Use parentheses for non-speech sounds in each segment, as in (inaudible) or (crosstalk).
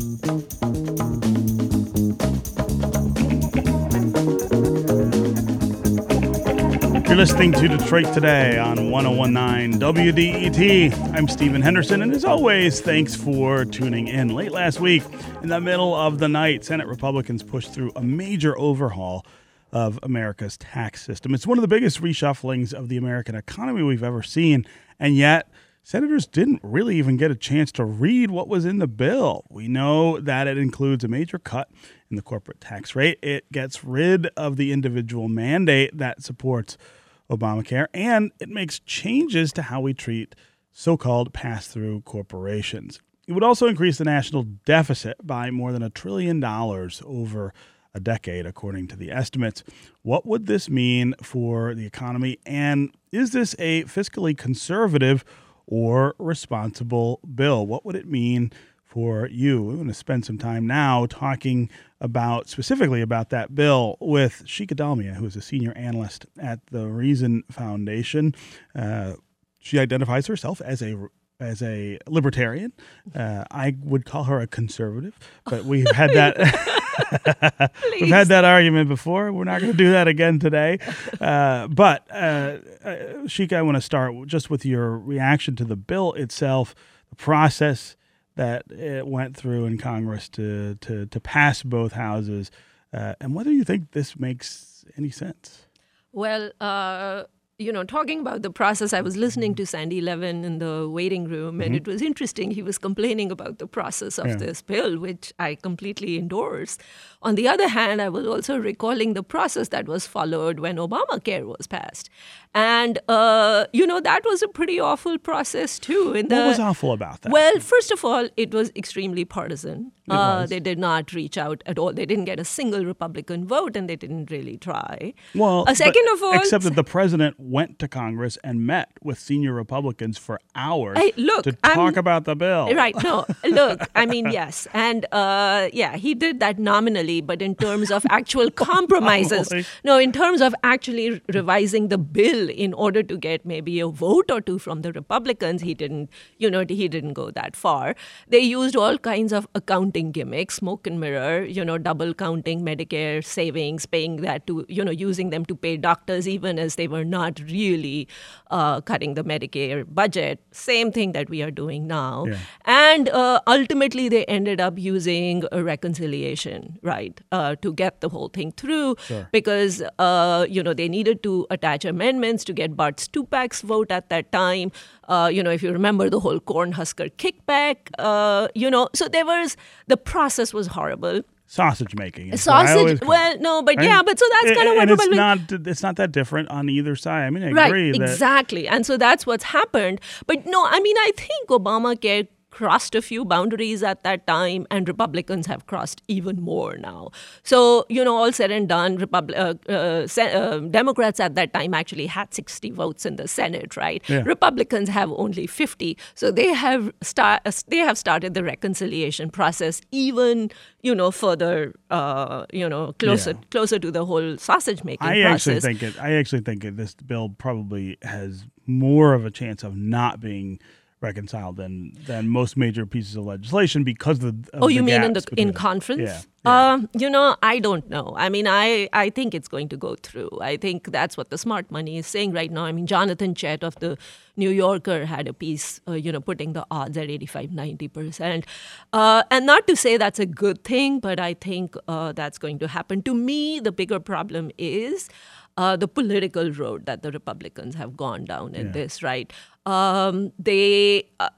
You're listening to Detroit Today on 1019 WDET. I'm Stephen Henderson, and as always, thanks for tuning in. Late last week, in the middle of the night, Senate Republicans pushed through a major overhaul of America's tax system. It's one of the biggest reshufflings of the American economy we've ever seen, and yet senators didn't really even get a chance to read what was in the bill. We know that it includes a major cut in the corporate tax rate. It gets rid of the individual mandate that supports Obamacare, and it makes changes to how we treat so called pass through corporations. It would also increase the national deficit by more than a trillion dollars over a decade, according to the estimates. What would this mean for the economy? And is this a fiscally conservative or responsible bill? What would it mean for you? We're going to spend some time now talking about specifically about that bill with Shikha Dalmia, who is a senior analyst at the Reason Foundation. Uh, she identifies herself as a as a libertarian. Uh, I would call her a conservative, but we've had that. (laughs) (laughs) we've had that argument before. We're not going to do that again today. (laughs) Uh, but uh, uh Shikha, I want to start just with your reaction to the bill itself, the process that it went through in Congress to to to pass both houses, uh, and whether you think this makes any sense. Well, uh, you know, talking about the process, I was listening to Sandy Levin in the waiting room, and mm-hmm. it was interesting. He was complaining about the process of yeah. this bill, which I completely endorse. On the other hand, I was also recalling the process that was followed when Obamacare was passed. And, uh, you know, that was a pretty awful process, too. In the, what was awful about that? Well, first of all, it was extremely partisan. Uh, they did not reach out at all. They didn't get a single Republican vote, and they didn't really try. Well, a second of all, except that the president went to Congress and met with senior Republicans for hours hey, look, to talk I'm, about the bill. Right? No, (laughs) look. I mean, yes, and uh, yeah, he did that nominally, but in terms of actual (laughs) compromises, no, in terms of actually revising the bill bill in order to get maybe a vote or two from the Republicans. He didn't, you know, he didn't go that far. They used all kinds of accounting gimmicks, smoke and mirror, you know, double counting Medicare savings, paying that to, you know, using them to pay doctors even as they were not really uh, cutting the Medicare budget. Same thing that we are doing now. Yeah. And uh, ultimately, they ended up using a reconciliation, right, uh, to get the whole thing through sure. because, uh, you know, they needed to attach amendments to get Bart Stupak's vote at that time. Uh, you know, if you remember the whole Cornhusker kickback, uh, you know, so there was the process was horrible sausage making. Sausage. Well, no, but yeah, but so that's kind of what. And it's not. It's not that different on either side. I mean, I right, agree. Exactly, and so that's what's happened. But no, I mean, I think Obamacare crossed a few boundaries at that time, and Republicans have crossed even more now. So, you know, all said and done, Repub- uh, uh, se- uh, Democrats at that time actually had 60 votes in the Senate, right? Yeah. Republicans have only 50. So they have start uh, they have started the reconciliation process even, you know, further, uh, you know, closer yeah. closer to the whole sausage making I process. actually think it. I actually think it, this bill probably has more of a chance of not being reconciled than than most major pieces of legislation because of the. Of oh, you mean in the in conference? Yeah. yeah. Uh, you know, I don't know. I mean, I I think it's going to go through. I think that's what the smart money is saying right now. I mean, Jonathan Chait of the New Yorker had a piece, uh, you know, putting the odds at 85, 90 percent. Uh, and not to say that's a good thing, but I think uh, that's going to happen. To me, the bigger problem is. Uh, the political road that the Republicans have gone down in yeah. this, right? Um, they, uh,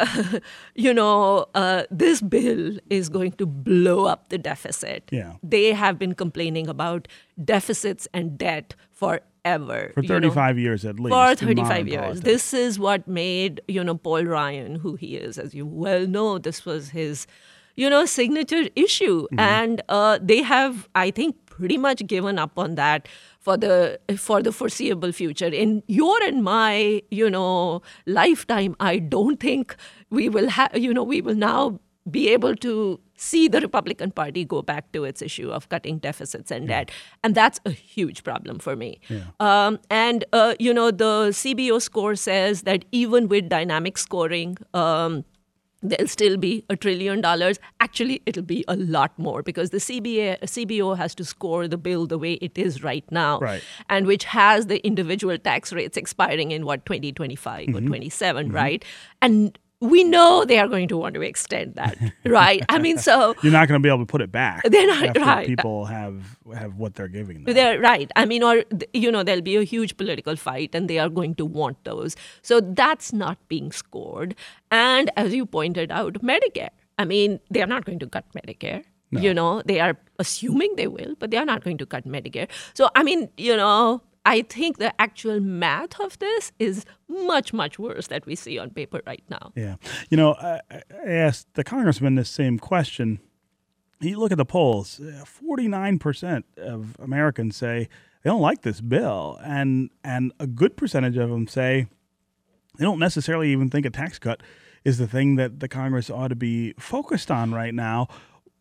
(laughs) you know, uh, this bill is going to blow up the deficit. Yeah. They have been complaining about deficits and debt forever. For 35 you know, years at least. For 35 years. Politics. This is what made, you know, Paul Ryan who he is. As you well know, this was his, you know, signature issue. Mm-hmm. And uh, they have, I think, pretty much given up on that for the for the foreseeable future. In your and my, you know, lifetime, I don't think we will have, you know, we will now be able to see the Republican Party go back to its issue of cutting deficits and debt. And that's a huge problem for me. Yeah. Um, and, uh, you know, the CBO score says that even with dynamic scoring, um, there'll still be a trillion dollars. Actually, it'll be a lot more because the CBA, CBO has to score the bill the way it is right now, right. and which has the individual tax rates expiring in what 2025 mm-hmm. or 27, mm-hmm. right? And we know they are going to want to extend that, (laughs) right? I mean, so (laughs) you're not going to be able to put it back. They're not right. People have have what they're giving. Them. They're right. I mean, or you know, there'll be a huge political fight, and they are going to want those. So that's not being scored. And as you pointed out, Medicare. I mean, they are not going to cut Medicare. No. You know, they are assuming they will, but they are not going to cut Medicare. So I mean, you know, I think the actual math of this is much, much worse that we see on paper right now. Yeah. You know, I, I asked the congressman this same question. You look at the polls, 49% of Americans say they don't like this bill. And, and a good percentage of them say they don't necessarily even think a tax cut is the thing that the Congress ought to be focused on right now.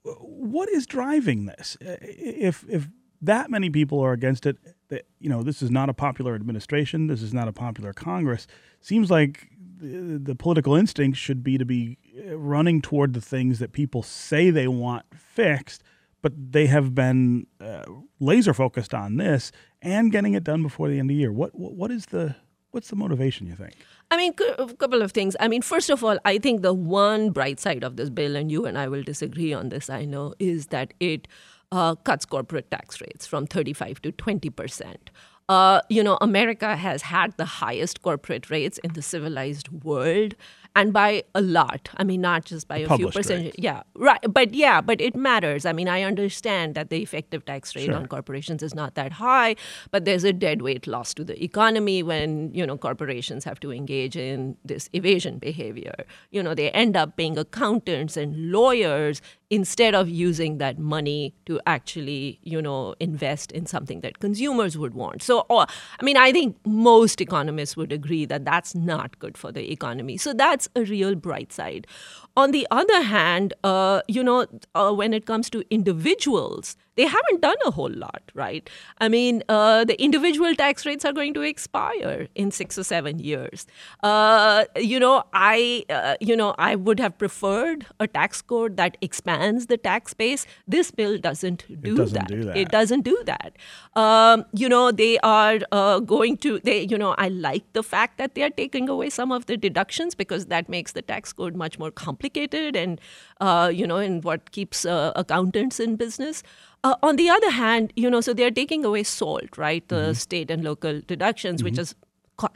What is driving this? If, if that many people are against it, that you know this is not a popular administration, this is not a popular Congress. Seems like the, the political instinct should be to be uh, running toward the things that people say they want fixed, but they have been uh, laser focused on this and getting it done before the end of the year. What what, what is the What's the motivation, you think? I mean, a couple of things. I mean, first of all, I think the one bright side of this bill, and you and I will disagree on this, I know, is that it uh, cuts corporate tax rates from 35 to 20 percent. Uh, you know, America has had the highest corporate rates in the civilized world and by a lot. I mean, not just by a few percent. Yeah, right. But yeah, but it matters. I mean, I understand that the effective tax rate sure. on corporations is not that high, but there's a dead weight loss to the economy when you know corporations have to engage in this evasion behavior. You know, they end up paying accountants and lawyers instead of using that money to actually, you know, invest in something that consumers would want. So, uh, I mean, I think most economists would agree that that's not good for the economy. So that's a real bright side. On the other hand, uh, you know, uh, when it comes to individuals, they haven't done a whole lot, right? I mean, uh, the individual tax rates are going to expire in six or seven years. Uh, you know, I, uh, you know, I would have preferred a tax code that expands the tax base. This bill doesn't do, doesn't that. do that. It doesn't do that. Um, you know, they are uh, going to. They, you know, I like the fact that they are taking away some of the deductions because that makes the tax code much more complicated and, uh, you know, and what keeps uh, accountants in business. Uh, on the other hand, you know, so they're taking away SALT, right? The mm-hmm. state and local deductions, mm-hmm. which is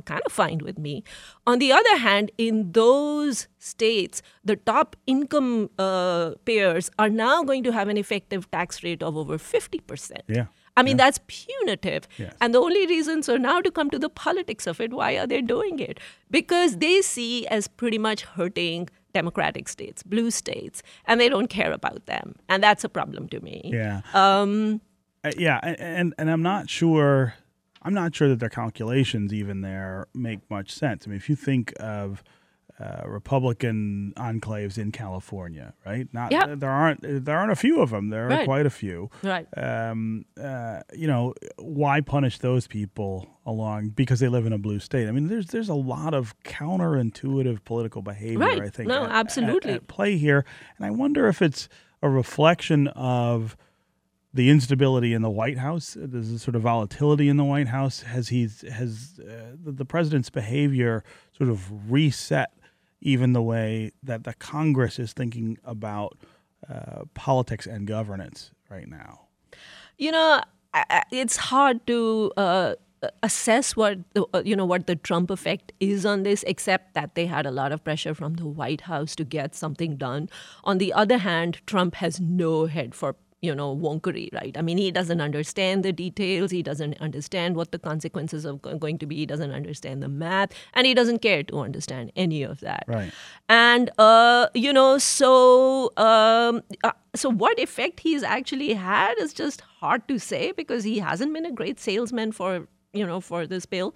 kind of fine with me. On the other hand, in those states, the top income uh, payers are now going to have an effective tax rate of over 50%. Yeah. I mean, yeah. that's punitive. Yes. And the only reason, so now to come to the politics of it, why are they doing it? Because they see as pretty much hurting Democratic states, blue states, and they don't care about them, and that's a problem to me. Yeah. Um, uh, yeah, and and I'm not sure. I'm not sure that their calculations even there make much sense. I mean, if you think of uh, Republican enclaves in California, right? Not yep. there aren't there aren't a few of them. There are right. quite a few. Right. Um, uh, you know, why punish those people along because they live in a blue state? I mean, there's there's a lot of counterintuitive political behavior. Right. I think. No, at, absolutely. At, at play here, and I wonder if it's a reflection of the instability in the White House. There's a sort of volatility in the White House. Has he has uh, the president's behavior sort of reset even the way that the Congress is thinking about uh, politics and governance right now? You know, it's hard to uh, assess what uh, you know what the Trump effect is on this, except that they had a lot of pressure from the White House to get something done. On the other hand, Trump has no head for you know, wonkery, right? I mean, he doesn't understand the details. He doesn't understand what the consequences are going to be. He doesn't understand the math, and he doesn't care to understand any of that. Right. And uh, you know, so um, uh, so what effect he's actually had is just hard to say because he hasn't been a great salesman for you know for this bill.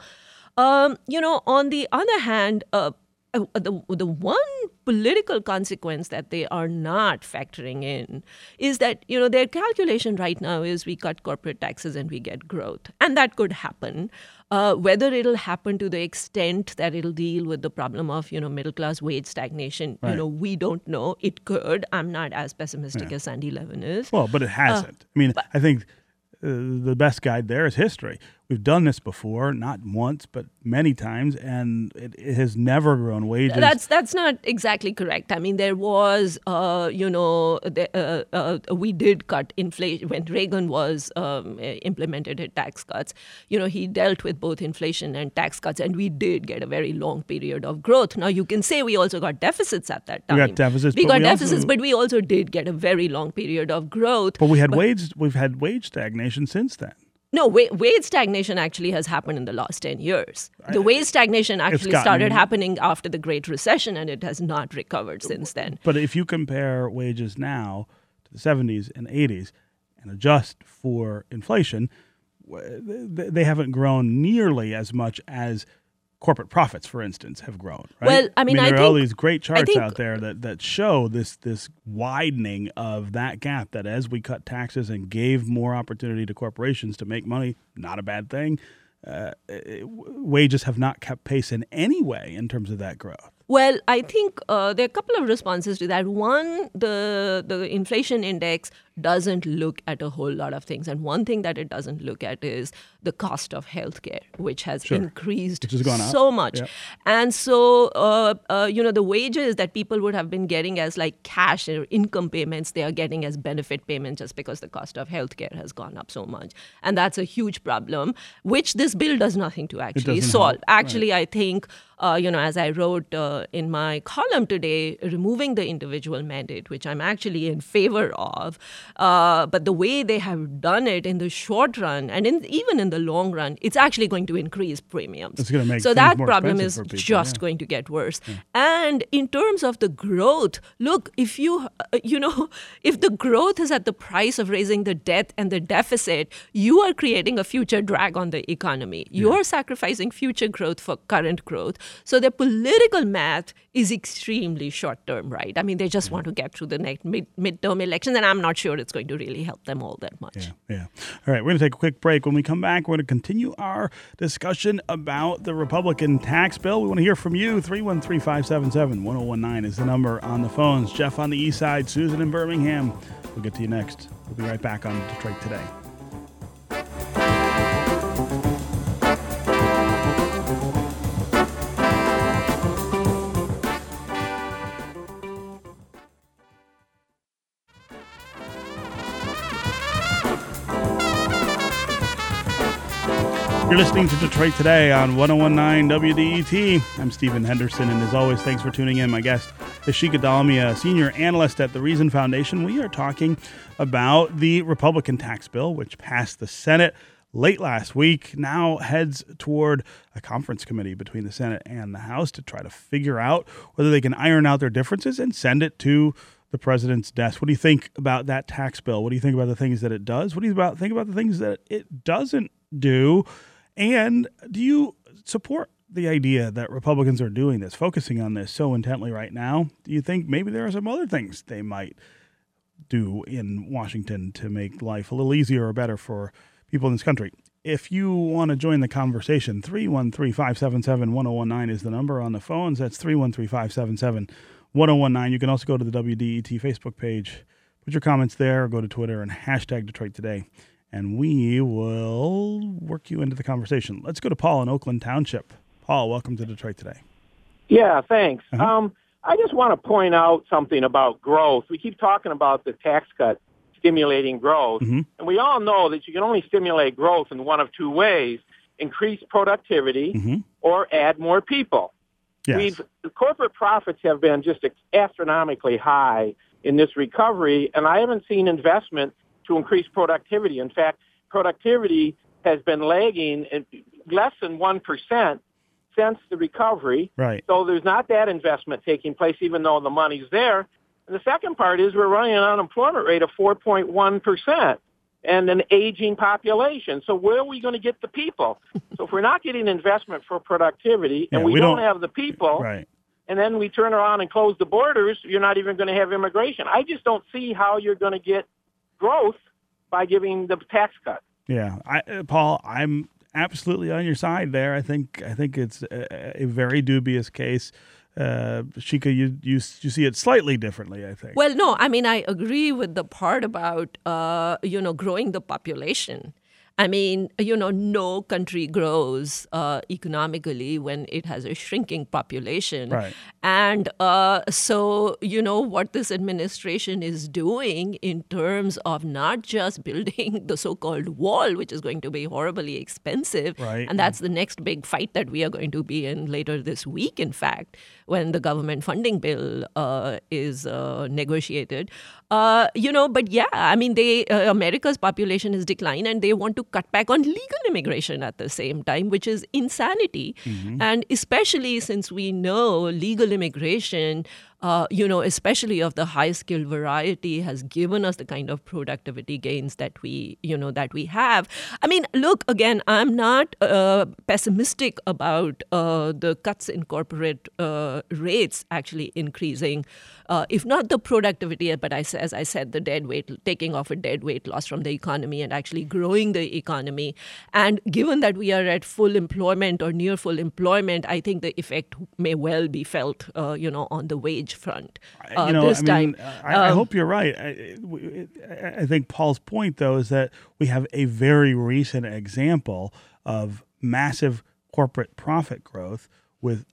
Um, you know, on the other hand. Uh, uh, the, the one political consequence that they are not factoring in is that you know their calculation right now is we cut corporate taxes and we get growth and that could happen uh, whether it'll happen to the extent that it'll deal with the problem of you know middle class wage stagnation Right. you know we don't know it could i'm not as pessimistic Yeah. as sandy levin is Well, but it hasn't. I mean, I think uh, the best guide there is history. We've done this before, not once, but many times, and it, it has never grown wages. That's that's not exactly correct. I mean, there was, uh, you know, the, uh, uh, we did cut inflation when Reagan was um, implemented his tax cuts. You know, he dealt with both inflation and tax cuts, and we did get a very long period of growth. Now, you can say we also got deficits at that time. We got deficits, We got we deficits, also- but we also did get a very long period of growth. but we had wage. We've had wage stagnation since then. No, wa- wage stagnation actually has happened in the last 10 years. The wage stagnation actually gotten- started happening after the Great Recession and it has not recovered since then. But if you compare wages now to the 70s and 80s and adjust for inflation, they haven't grown nearly as much as corporate profits, for instance, have grown. Right? Well, I mean, I there are all these great charts think- out there that, that show this this widening of that gap. That as we cut taxes and gave more opportunity to corporations to make money, not a bad thing. Uh, wages have not kept pace in any way in terms of that growth. Well, I think uh, there are a couple of responses to that. One, the the inflation index doesn't look at a whole lot of things, and one thing that it doesn't look at is the cost of healthcare, which has Sure. increased Which has so much. Yeah. And so, uh, uh, you know, the wages that people would have been getting as like cash or income payments, they are getting as benefit payments just because the cost of healthcare has gone up so much, and that's a huge problem, which this bill does nothing to actually solve. help. Actually, I think, uh, you know, as I wrote uh, in my column today, removing the individual mandate, which I'm actually in favor of, uh, but the way they have done it in the short run and in, even in the long run, it's actually going to increase premiums. It's gonna make so that problem is people, just yeah. going to get worse. And in terms of the growth, look, if you, uh, you know, (laughs) if the growth is at the price of raising the debt and the deficit, you are creating a future drag on the economy. You are sacrificing future growth for current growth. So the political math is extremely short term, right? I mean, they just want to get through the next mid- midterm elections, and I'm not sure it's going to really help them all that much. Yeah, yeah. All right, we're going to take a quick break. When we come back, we're going to continue our discussion about the Republican tax bill. We want to hear from you. 313 577 1019 is the number on the phones. Jeff on the east side, Susan in Birmingham. We'll get to you next. We'll be right back on Detroit Today. You're listening to Detroit Today on 1019 WDET. I'm Stephen Henderson, and as always, thanks for tuning in. My guest is Shikha Dalmia, senior analyst at the Reason Foundation. We are talking about the Republican tax bill, which passed the Senate late last week, now heads toward a conference committee between the Senate and the House to try to figure out whether they can iron out their differences and send it to the president's desk. What do you think about that tax bill? What do you think about the things that it does? What do you about think about the things that it doesn't do? And do you support the idea that Republicans are doing this, focusing on this so intently right now? Do you think maybe there are some other things they might do in Washington to make life a little easier or better for people in this country? If you want to join the conversation, 313 577 1019 is the number on the phones. That's 313 577 1019. You can also go to the WDET Facebook page, put your comments there, or go to Twitter and hashtag Detroit Today, and we will work you into the conversation. Let's go to Paul in Oakland Township. Paul, welcome to Detroit Today. Yeah, thanks. Uh-huh. Um, I just want to point out something about growth. We keep talking about the tax cut stimulating growth, Mhm. and we all know that you can only stimulate growth in one of two ways: increase productivity Mhm. or add more people. Yes. We've the corporate profits have been just astronomically high in this recovery, and I haven't seen investment to increase productivity. In fact, productivity has been lagging at less than one percent since the recovery. right. So there's not that investment taking place, even though the money's there. And the second part is we're running an unemployment rate of 4.1% and an aging population. So where are we going to get the people? (laughs) so if we're not getting investment for productivity and Yeah, we, we don't, don't- have the people, Right. and then we turn around and close the borders, you're not even going to have immigration. I just don't see how you're going to get growth by giving the tax cut. Yeah, I, uh, Paul, I'm absolutely on your side there. I think I think it's a, a very dubious case. Uh, Shikha, you, you you see it slightly differently, I think. Well, no, I mean I agree with the part about uh, you know growing the population. I mean, you know, no country grows uh, economically when it has a shrinking population. Right. And uh, so, you know, what this administration is doing in terms of not just (laughs) building the so called wall, which is going to be horribly expensive. Right. And that's the next big fight that we are going to be in later this week, in fact, when the government funding bill uh, is uh, negotiated. Uh, you know, but yeah, I mean, they uh, America's population has declined and they want to cut back on legal immigration at the same time, which is insanity. Mm-hmm. And especially since we know legal immigration uh, you know, especially of the high skill variety, has given us the kind of productivity gains that we, you know, that we have. I mean, look again. I'm not uh, pessimistic about uh, the cuts in corporate uh, rates actually increasing, uh, if not the productivity, but I, as I said, the dead weight, taking off a dead weight loss from the economy and actually growing the economy. And given that we are at full employment or near full employment, I think the effect may well be felt, you know, on the wage front uh, you know, this I mean, time. I, I, hope you're right. I, I, think Paul's point, though, is that we have a very recent example of massive corporate profit growth with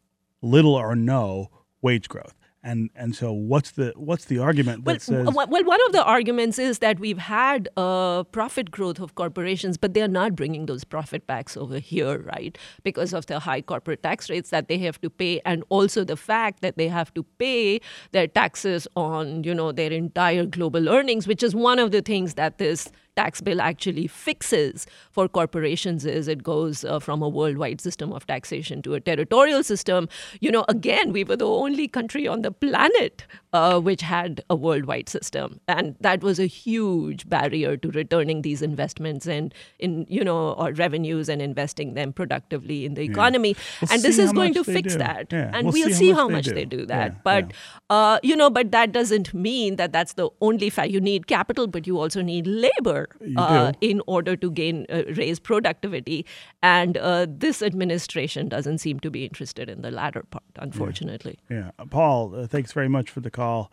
little or no wage growth. And and so what's the what's the argument that well, says? Well, one of the arguments is that we've had uh, profit growth of corporations, but they're not bringing those profit backs over here, right? Because of the high corporate tax rates that they have to pay, and also the fact that they have to pay their taxes on you know their entire global earnings, which is one of the things that this tax bill actually fixes for corporations is it goes uh, from a worldwide system of taxation to a territorial system. You know, again, we were the only country on the planet uh, which had a worldwide system, and that was a huge barrier to returning these investments and in you know or revenues and investing them productively in the economy. Yeah. We'll and this is going to fix do. that, yeah. and we'll, we'll see, see how how much, much, they, they do. do, that. Yeah. But uh, you know, but that doesn't mean that that's the only fact. You need capital, but you also need labor uh, in order to gain uh, raise productivity. And uh, this administration doesn't seem to be interested in the latter part, unfortunately. Yeah, yeah. Paul, uh, thanks very much for the call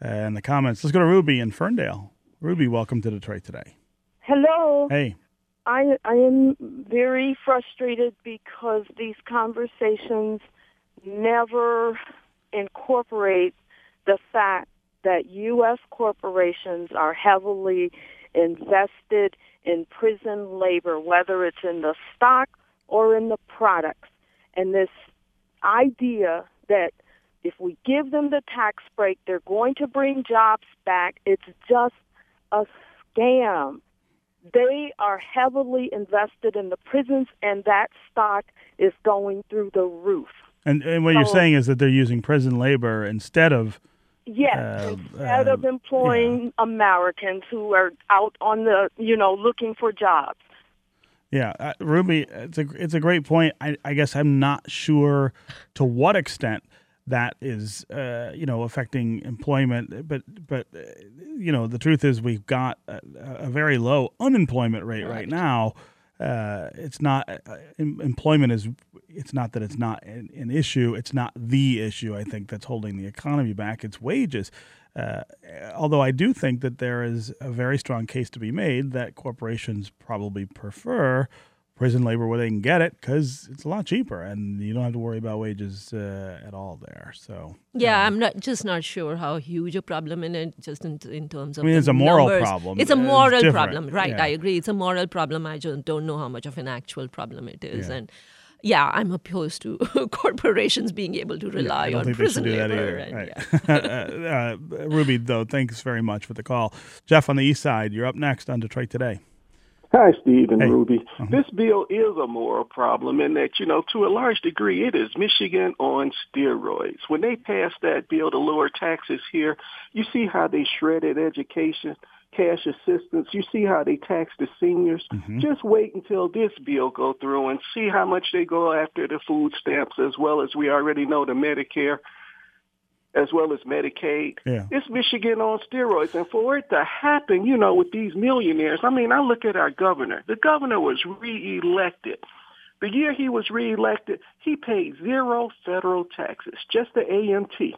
and the comments. Let's go to Ruby in Ferndale. Ruby, welcome to Detroit today. Hello. Hey. I I am very frustrated because these conversations never incorporate the fact that U.S. corporations are heavily invested in prison labor, whether it's in the stock or in the products. And this idea that if we give them the tax break, they're going to bring jobs back, it's just a scam. They are heavily invested in the prisons, and that stock is going through the roof. And, and what so, you're saying is that they're using prison labor instead of Yes, uh, instead uh, of employing yeah. Americans who are out on the, you know, looking for jobs. Yeah, uh, Ruby, it's a it's a great point. I, I guess I'm not sure to what extent that is, uh, you know, affecting employment. But but uh, you know, the truth is we've got a, a very low unemployment rate right, right now. Uh, it's not uh, employment is it's not that it's not an, an, issue it's not the issue i think that's holding the economy back it's wages. Uh, although i do think that there is a very strong case to be made that corporations probably prefer prison labor where they can get it because it's a lot cheaper and you don't have to worry about wages uh, at all there. So yeah, um, I'm not just not sure how huge a problem in it, just in, in terms of. I mean, it's a moral numbers. problem. It's a moral it's problem, right? Yeah. I agree. It's a moral problem. I just don't know how much of an actual problem it is, yeah. and yeah, I'm opposed to (laughs) corporations being able to rely yeah, on prison labor. And, right. yeah. (laughs) uh, Ruby, though, thanks very much for the call. Jeff on the east side, you're up next on Detroit Today. Hi, Steve and hey. Ruby. Uh-huh. This bill is a moral problem in that, you know, to a large degree, it is Michigan on steroids. When they passed that bill to lower taxes here, you see how they shredded education, cash assistance. You see how they tax the seniors. Mm-hmm. Just wait until this bill go through and see how much they go after the food stamps as well as we already know the Medicare as well as Medicaid. Yeah. It's Michigan on steroids. And for it to happen, you know, with these millionaires, I mean, I look at our governor. The governor was reelected. The year he was reelected, he paid zero federal taxes, just the AMT.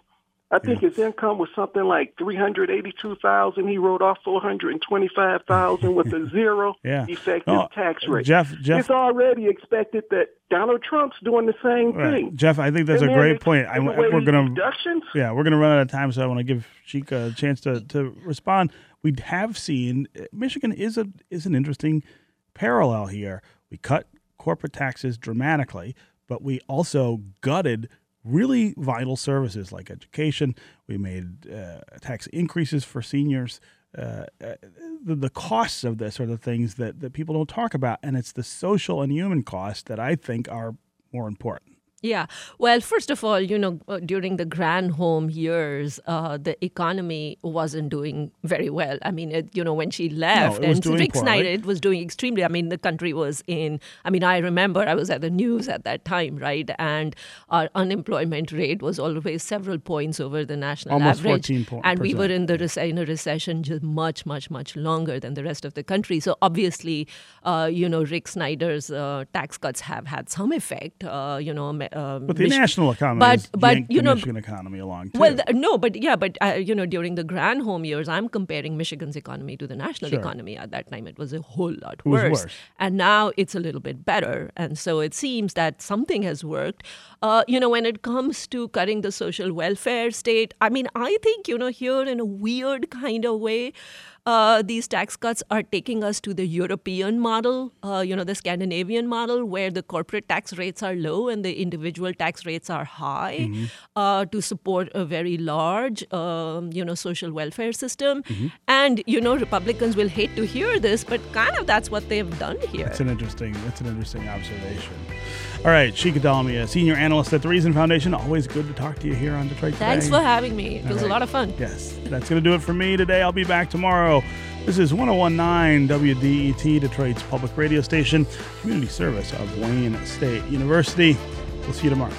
I think his income was something like three hundred eighty-two thousand. He wrote off four hundred twenty-five thousand with a zero (laughs) Yeah. effective No, tax rate. Jeff- Jeff- it's already expected that Donald Trump's doing the same Right. thing. Jeff, I think that's And a great point. I, we're going to deductions. Yeah, we're going to run out of time, so I want to give Shikha a chance to, to respond. We have seen uh, Michigan is a is an interesting parallel here. We cut corporate taxes dramatically, but we also gutted really vital services like education. We made uh, tax increases for seniors. Uh, uh, the, the costs of this are the things that, that people don't talk about, and it's the social and human costs that I think are more important. Yeah. Well, first of all, you know, uh, during the Granholm years, uh, the economy wasn't doing very well. I mean, it, you know, when she left was and Rick. Snyder it was doing extremely. I mean, the country was in. I mean, I remember I was at the news at that time, right? And our unemployment rate was always several points over the national Almost average, 14 po- and we were in the rec- in a recession just much, much, much longer than the rest of the country. So obviously, uh, you know, Rick Snyder's uh, tax cuts have had some effect. Uh, you know, uh, But the Mich- national economy but- but, you know, Michigan economy along too. well, no, but yeah, but uh, you know, during the Granholm years, I'm comparing Michigan's economy to the national Sure. economy. At that time, it was a whole lot worse. worse. and now it's a little bit better. And so it seems that something has worked. Uh, you know, when it comes to cutting the social welfare state, I mean, I think you know, here in a weird kind of way. Uh, these tax cuts are taking us to the European model, uh, you know, the Scandinavian model, where the corporate tax rates are low and the individual tax rates are high Mm-hmm. uh, to support a very large, um, you know, social welfare system. Mm-hmm. And, you know, Republicans will hate to hear this, but kind of that's what they've done here. That's an interesting. That's an interesting observation. All right, Shikha Dalmia, senior analyst at the Reason Foundation. Always good to talk to you here on Detroit Today. Thanks for having me. It All was a lot of fun. Yes, that's going to do it for me today. I'll be back tomorrow. This is 1019 WDET, Detroit's public radio station, community service of Wayne State University. We'll see you tomorrow.